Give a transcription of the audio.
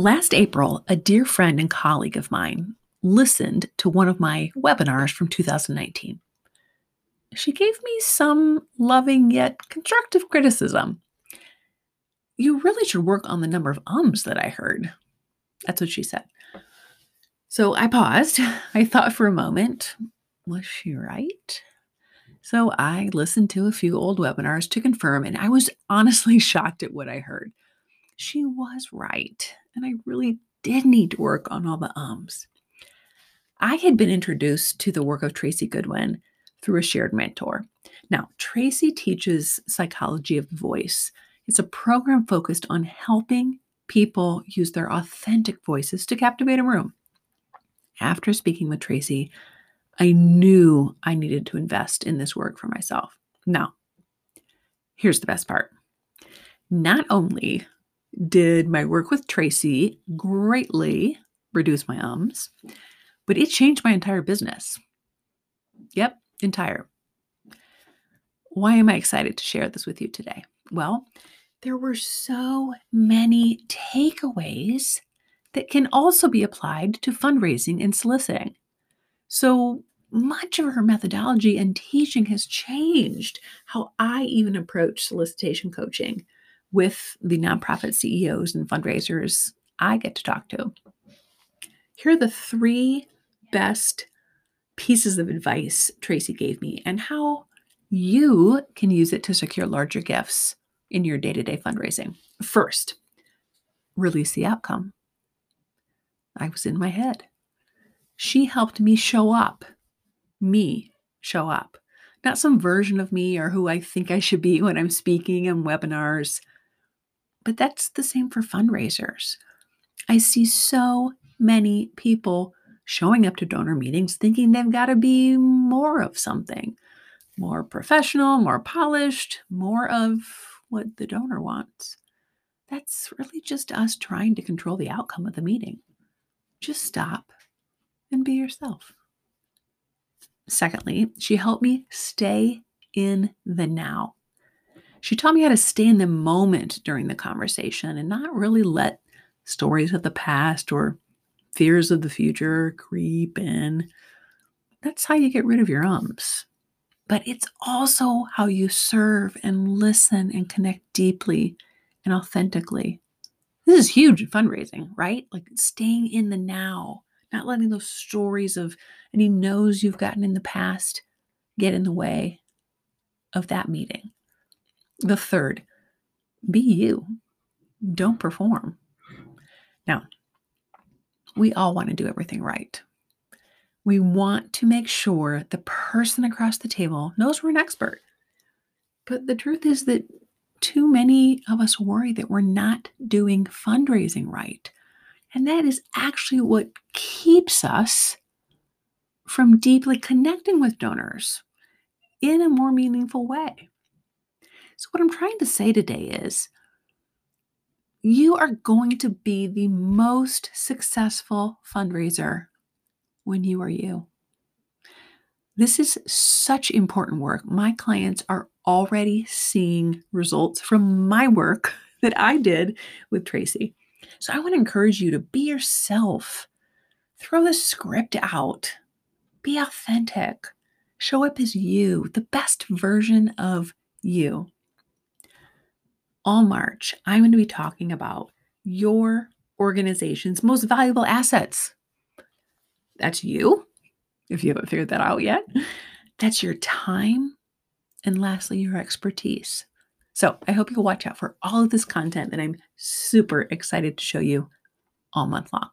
Last April, a dear friend and colleague of mine listened to one of my webinars from 2019. She gave me some loving yet constructive criticism. You really should work on the number of ums that I heard. That's what she said. So I paused. I thought for a moment, was she right? So I listened to a few old webinars to confirm, and I was honestly shocked at what I heard. She was right and I really did need to work on all the ums. I had been introduced to the work of Tracy Goodwin through a shared mentor. Now, Tracy teaches psychology of voice. It's a program focused on helping people use their authentic voices to captivate a room. After speaking with Tracy, I knew I needed to invest in this work for myself. Now, here's the best part. Not only did my work with Tracy greatly reduce my ums, but it changed my entire business. Yep, entire. Why am I excited to share this with you today? Well, there were so many takeaways that can also be applied to fundraising and soliciting. So much of her methodology and teaching has changed how I even approach solicitation coaching with the nonprofit CEOs and fundraisers I get to talk to. Here are the three best pieces of advice Tracy gave me and how you can use it to secure larger gifts in your day to day fundraising. First, release the outcome. I was in my head. She helped me show up, me show up, not some version of me or who I think I should be when I'm speaking in webinars. But that's the same for fundraisers. I see so many people showing up to donor meetings thinking they've got to be more of something more professional, more polished, more of what the donor wants. That's really just us trying to control the outcome of the meeting. Just stop and be yourself. Secondly, she helped me stay in the now. She taught me how to stay in the moment during the conversation and not really let stories of the past or fears of the future creep in. That's how you get rid of your ums. But it's also how you serve and listen and connect deeply and authentically. This is huge in fundraising, right? Like staying in the now, not letting those stories of any no's you've gotten in the past get in the way of that meeting. The third, be you. Don't perform. Now, we all want to do everything right. We want to make sure the person across the table knows we're an expert. But the truth is that too many of us worry that we're not doing fundraising right. And that is actually what keeps us from deeply connecting with donors in a more meaningful way. So, what I'm trying to say today is you are going to be the most successful fundraiser when you are you. This is such important work. My clients are already seeing results from my work that I did with Tracy. So I want to encourage you to be yourself. Throw the script out. Be authentic. Show up as you, the best version of you all March, I'm going to be talking about your organization's most valuable assets. That's you, if you haven't figured that out yet. That's your time. And lastly, your expertise. So I hope you'll watch out for all of this content that I'm super excited to show you all month long.